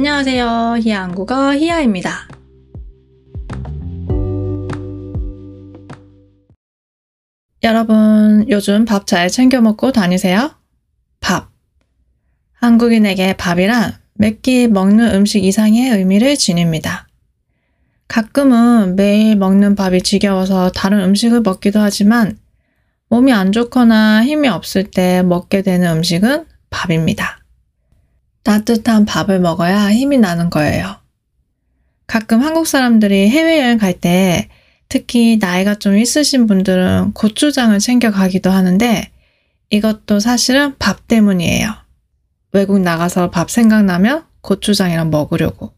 안녕하세요. 히야 한국어 히야입니다. 여러분, 요즘 밥 잘 챙겨 먹고 다니세요? 밥. 한국인에게 밥이란 몇 끼 먹는 음식 이상의 의미를 지닙니다. 가끔은 매일 먹는 밥이 지겨워서 다른 음식을 먹기도 하지만 몸이 안 좋거나 힘이 없을 때 먹게 되는 음식은 밥입니다. 따뜻한 밥을 먹어야 힘이 나는 거예요. 가끔 한국 사람들이 해외여행 갈 때 특히 나이가 좀 있으신 분들은 고추장을 챙겨 가기도 하는데 이것도 사실은 밥 때문이에요. 외국 나가서 밥 생각나면 고추장이랑 먹으려고.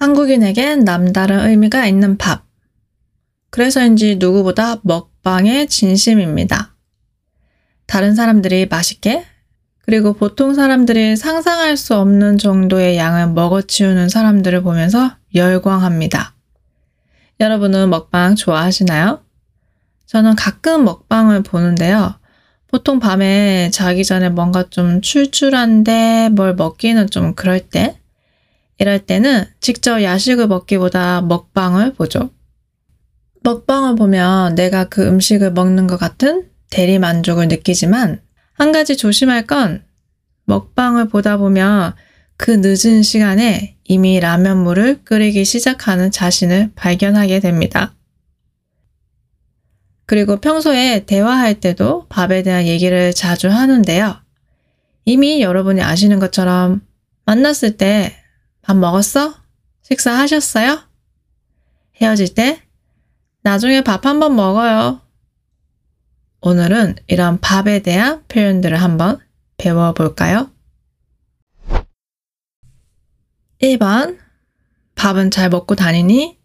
한국인에겐 남다른 의미가 있는 밥. 그래서인지 누구보다 먹방의 진심입니다. 다른 사람들이 맛있게 그리고 보통 사람들이 상상할 수 없는 정도의 양을 먹어치우는 사람들을 보면서 열광합니다. 여러분은 먹방 좋아하시나요? 저는 가끔 먹방을 보는데요. 보통 밤에 자기 전에 뭔가 좀 출출한데 뭘 먹기는 좀 그럴 때, 이럴 때는 직접 야식을 먹기보다 먹방을 보죠. 먹방을 보면 내가 그 음식을 먹는 것 같은 대리 만족을 느끼지만 한 가지 조심할 건 먹방을 보다 보면 그 늦은 시간에 이미 라면물을 끓이기 시작하는 자신을 발견하게 됩니다. 그리고 평소에 대화할 때도 밥에 대한 얘기를 자주 하는데요. 이미 여러분이 아시는 것처럼 만났을 때 밥 먹었어? 식사하셨어요? 헤어질 때 나중에 밥 한번 먹어요. 오늘은 이런 밥에 대한 표현들을 한번 배워볼까요? 1번. 밥은 잘 먹고 다니니?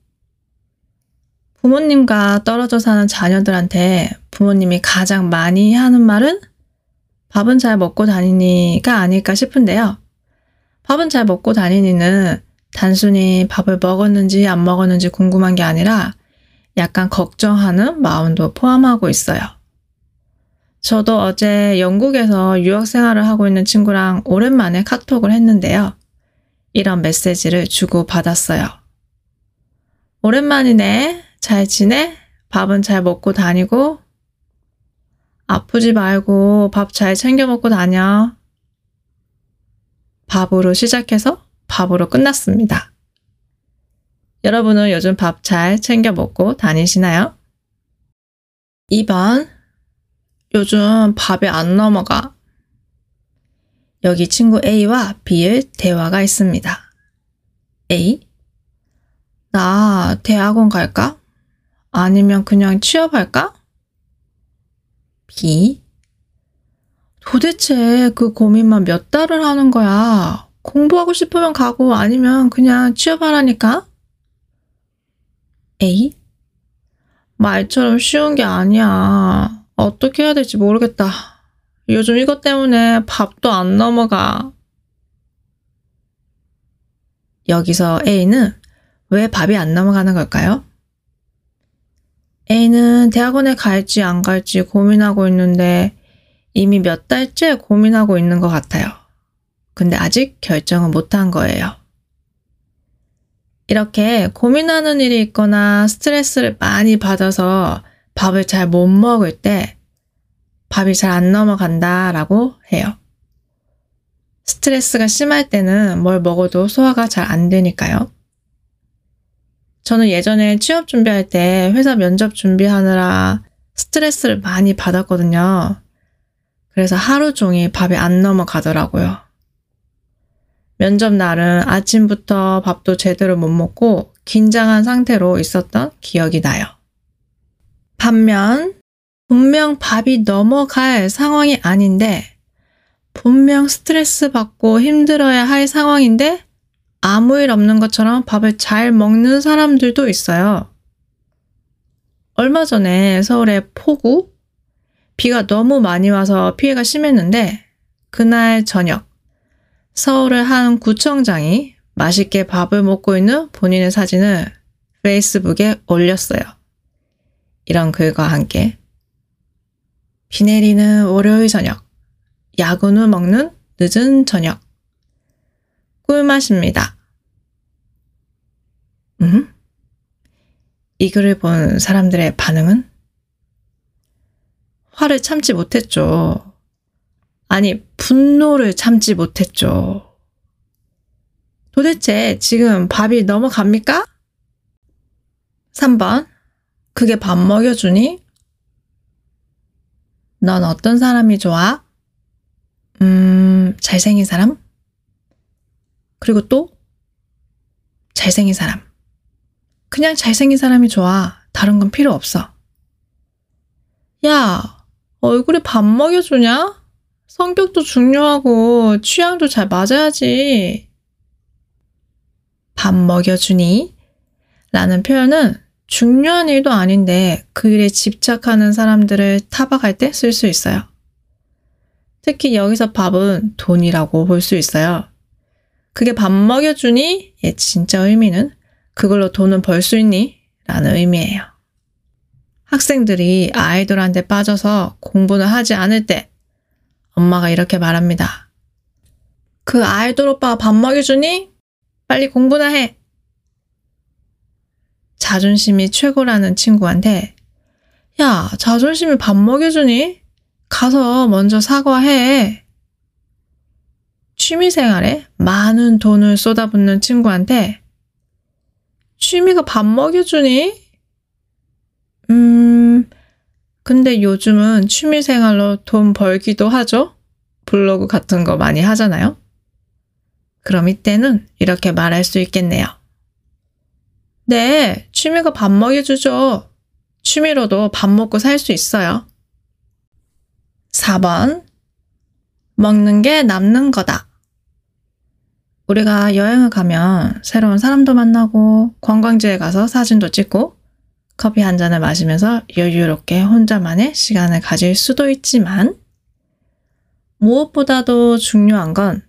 부모님과 떨어져 사는 자녀들한테 부모님이 가장 많이 하는 말은 밥은 잘 먹고 다니니가 아닐까 싶은데요. 밥은 잘 먹고 다니니는 단순히 밥을 먹었는지 안 먹었는지 궁금한 게 아니라 약간 걱정하는 마음도 포함하고 있어요. 저도 어제 영국에서 유학 생활을 하고 있는 친구랑 오랜만에 카톡을 했는데요. 이런 메시지를 주고 받았어요. 오랜만이네. 잘 지내? 밥은 잘 먹고 다니고? 아프지 말고 밥 잘 챙겨 먹고 다녀. 밥으로 시작해서 밥으로 끝났습니다. 여러분은 요즘 밥 잘 챙겨 먹고 다니시나요? 2번. 요즘 밥이 안 넘어가. 여기 친구 A와 B의 대화가 있습니다. A. 나 대학원 갈까? 아니면 그냥 취업할까? B. 도대체 그 고민만 몇 달을 하는 거야. 공부하고 싶으면 가고 아니면 그냥 취업하라니까? A. 말처럼 쉬운 게 아니야. 어떻게 해야 될지 모르겠다. 요즘 이것 때문에 밥도 안 넘어가. 여기서 A는 왜 밥이 안 넘어가는 걸까요? A는 대학원에 갈지 안 갈지 고민하고 있는데 이미 몇 달째 고민하고 있는 것 같아요. 근데 아직 결정을 못한 거예요. 이렇게 고민하는 일이 있거나 스트레스를 많이 받아서 밥을 잘 못 먹을 때 밥이 잘 안 넘어간다 라고 해요. 스트레스가 심할 때는 뭘 먹어도 소화가 잘 안 되니까요. 저는 예전에 취업 준비할 때 회사 면접 준비하느라 스트레스를 많이 받았거든요. 그래서 하루 종일 밥이 안 넘어가더라고요. 면접 날은 아침부터 밥도 제대로 못 먹고 긴장한 상태로 있었던 기억이 나요. 반면 분명 밥이 넘어갈 상황이 아닌데, 분명 스트레스 받고 힘들어야 할 상황인데, 아무 일 없는 것처럼 밥을 잘 먹는 사람들도 있어요. 얼마 전에 서울에 폭우? 비가 너무 많이 와서 피해가 심했는데, 그날 저녁, 서울의 한 구청장이 맛있게 밥을 먹고 있는 본인의 사진을 페이스북에 올렸어요. 이런 글과 함께 비 내리는 월요일 저녁, 야근 후 먹는 늦은 저녁, 꿀맛입니다. 음? 이 글을 본 사람들의 반응은? 화를 참지 못했죠. 아니, 분노를 참지 못했죠. 도대체 지금 밥이 넘어갑니까? 3번. 그게 밥 먹여주니? 넌 어떤 사람이 좋아? 음, 잘생긴 사람? 그리고 또? 잘생긴 사람. 그냥 잘생긴 사람이 좋아. 다른 건 필요 없어. 야, 얼굴에 밥 먹여주냐? 성격도 중요하고 취향도 잘 맞아야지. 밥 먹여주니? 라는 표현은 중요한 일도 아닌데 그 일에 집착하는 사람들을 타박할 때 쓸 수 있어요. 특히 여기서 밥은 돈이라고 볼 수 있어요. 그게 밥 먹여주니? 예, 진짜 의미는 그걸로 돈은 벌 수 있니? 라는 의미예요. 학생들이 아이돌한테 빠져서 공부는 하지 않을 때 엄마가 이렇게 말합니다. 그 아이돌 오빠가 밥 먹여주니? 빨리 공부나 해. 자존심이 최고라는 친구한테 야, 자존심이 밥 먹여주니? 가서 먼저 사과해. 취미생활에 많은 돈을 쏟아붓는 친구한테 취미가 밥 먹여주니? 음, 근데 요즘은 취미생활로 돈 벌기도 하죠? 블로그 같은 거 많이 하잖아요? 그럼 이때는 이렇게 말할 수 있겠네요. 네, 취미가 밥 먹여주죠. 취미로도 밥 먹고 살 수 있어요. 4번. 먹는 게 남는 거다. 우리가 여행을 가면 새로운 사람도 만나고 관광지에 가서 사진도 찍고 커피 한 잔을 마시면서 여유롭게 혼자만의 시간을 가질 수도 있지만 무엇보다도 중요한 건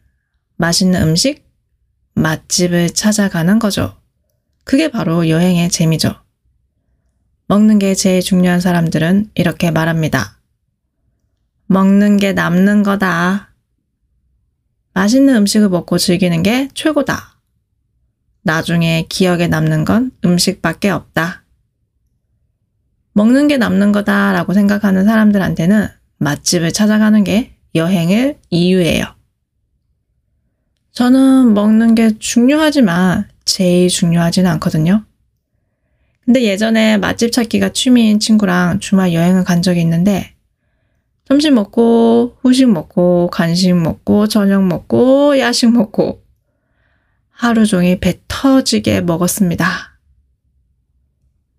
맛있는 음식, 맛집을 찾아가는 거죠. 그게 바로 여행의 재미죠. 먹는 게 제일 중요한 사람들은 이렇게 말합니다. 먹는 게 남는 거다. 맛있는 음식을 먹고 즐기는 게 최고다. 나중에 기억에 남는 건 음식밖에 없다. 먹는 게 남는 거다 라고 생각하는 사람들한테는 맛집을 찾아가는 게 여행의 이유예요. 저는 먹는 게 중요하지만 제일 중요하지는 않거든요. 근데 예전에 맛집 찾기가 취미인 친구랑 주말 여행을 간 적이 있는데 점심 먹고 후식 먹고 간식 먹고 저녁 먹고 야식 먹고 하루 종일 배 터지게 먹었습니다.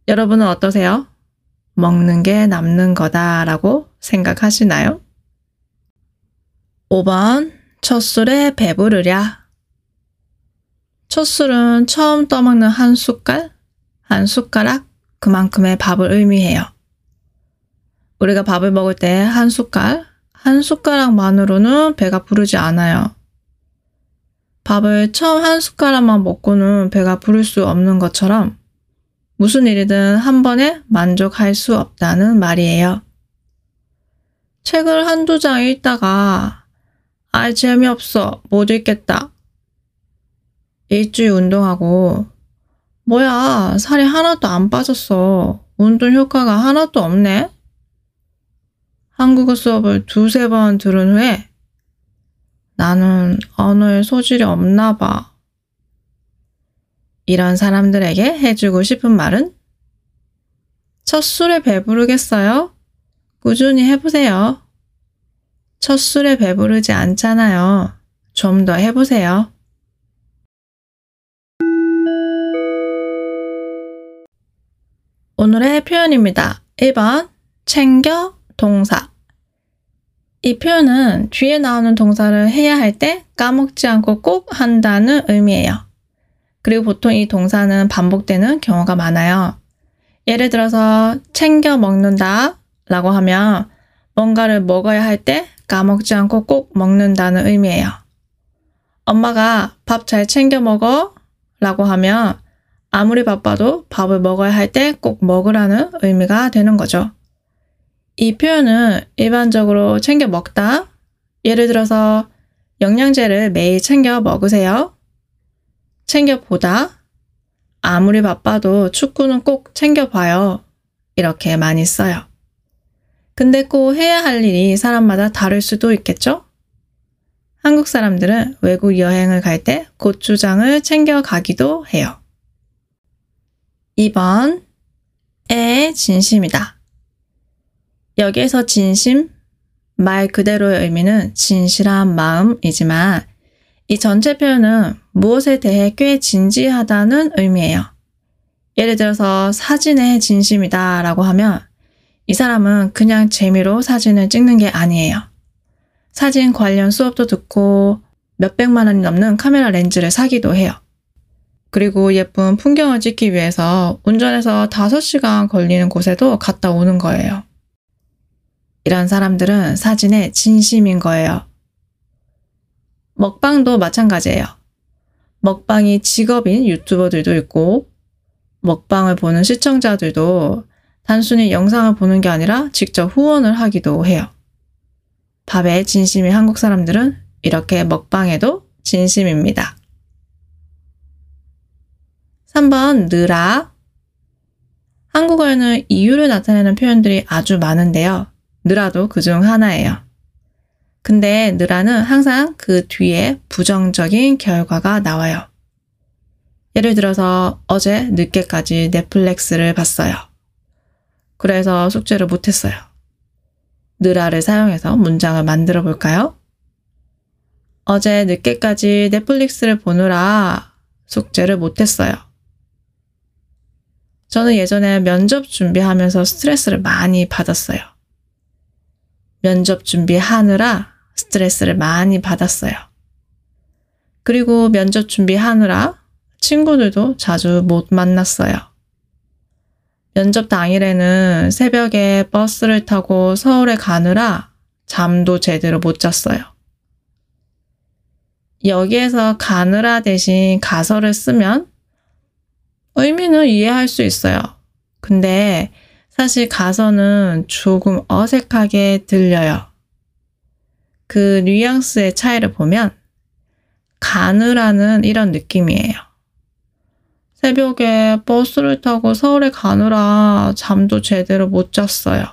여러분은 어떠세요? 먹는 게 남는 거다라고 생각하시나요? 5번 첫 술에 배부르랴 첫 술은 처음 떠먹는 한 숟갈, 한 숟가락 그만큼의 밥을 의미해요. 우리가 밥을 먹을 때 한 숟갈, 한 숟가락만으로는 배가 부르지 않아요. 밥을 처음 한 숟가락만 먹고는 배가 부를 수 없는 것처럼 무슨 일이든 한 번에 만족할 수 없다는 말이에요. 책을 한두 장 읽다가 아 재미없어 못 읽겠다. 일주일 운동하고 뭐야 살이 하나도 안 빠졌어. 운동 효과가 하나도 없네. 한국어 수업을 두세 번 들은 후에 나는 언어에 소질이 없나 봐. 이런 사람들에게 해주고 싶은 말은 첫 술에 배부르겠어요? 꾸준히 해보세요. 첫 술에 배부르지 않잖아요. 좀 더 해보세요. 오늘의 표현입니다. 1번 챙겨 동사 이 표현은 뒤에 나오는 동사를 해야 할 때 까먹지 않고 꼭 한다는 의미예요. 그리고 보통 이 동사는 반복되는 경우가 많아요. 예를 들어서 챙겨 먹는다 라고 하면 뭔가를 먹어야 할 때 까먹지 않고 꼭 먹는다는 의미예요. 엄마가 밥 잘 챙겨 먹어 라고 하면 아무리 바빠도 밥을 먹어야 할 때 꼭 먹으라는 의미가 되는 거죠. 이 표현은 일반적으로 챙겨 먹다. 예를 들어서 영양제를 매일 챙겨 먹으세요. 챙겨 보다, 아무리 바빠도 축구는 꼭 챙겨 봐요. 이렇게 많이 써요. 근데 꼭 해야 할 일이 사람마다 다를 수도 있겠죠? 한국 사람들은 외국 여행을 갈 때 고추장을 챙겨 가기도 해요. 2번, 에 진심이다. 여기에서 진심, 말 그대로의 의미는 진실한 마음이지만 이 전체 표현은 무엇에 대해 꽤 진지하다는 의미예요. 예를 들어서 사진에 진심이다 라고 하면 이 사람은 그냥 재미로 사진을 찍는 게 아니에요. 사진 관련 수업도 듣고 몇백만 원이 넘는 카메라 렌즈를 사기도 해요. 그리고 예쁜 풍경을 찍기 위해서 운전해서 5시간 걸리는 곳에도 갔다 오는 거예요. 이런 사람들은 사진에 진심인 거예요. 먹방도 마찬가지예요. 먹방이 직업인 유튜버들도 있고, 먹방을 보는 시청자들도 단순히 영상을 보는 게 아니라 직접 후원을 하기도 해요. 밥에 진심인 한국 사람들은 이렇게 먹방에도 진심입니다. 3번 느라 한국어에는 이유를 나타내는 표현들이 아주 많은데요. 느라도 그 중 하나예요. 근데 느라는 항상 그 뒤에 부정적인 결과가 나와요. 예를 들어서 어제 늦게까지 넷플릭스를 봤어요. 그래서 숙제를 못했어요. 느라를 사용해서 문장을 만들어 볼까요? 어제 늦게까지 넷플릭스를 보느라 숙제를 못했어요. 저는 예전에 면접 준비하면서 스트레스를 많이 받았어요. 면접 준비하느라 스트레스를 많이 받았어요. 그리고 면접 준비하느라 친구들도 자주 못 만났어요. 면접 당일에는 새벽에 버스를 타고 서울에 가느라 잠도 제대로 못 잤어요. 여기에서 가느라 대신 가설을 쓰면 의미는 이해할 수 있어요. 근데 사실 가서는 조금 어색하게 들려요. 그 뉘앙스의 차이를 보면 가느라는 이런 느낌이에요. 새벽에 버스를 타고 서울에 가느라 잠도 제대로 못 잤어요.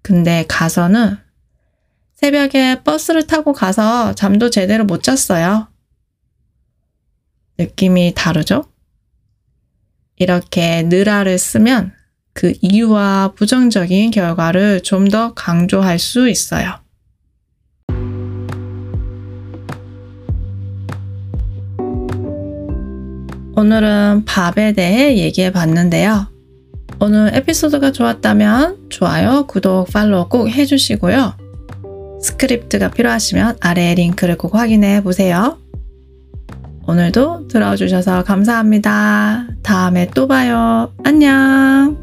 근데 가서는 새벽에 버스를 타고 가서 잠도 제대로 못 잤어요. 느낌이 다르죠? 이렇게 느라를 쓰면 그 이유와 부정적인 결과를 좀 더 강조할 수 있어요. 오늘은 밥에 대해 얘기해 봤는데요. 오늘 에피소드가 좋았다면 좋아요, 구독, 팔로우 꼭 해주시고요. 스크립트가 필요하시면 아래 링크를 꼭 확인해 보세요. 오늘도 들어주셔서 감사합니다. 다음에 또 봐요. 안녕!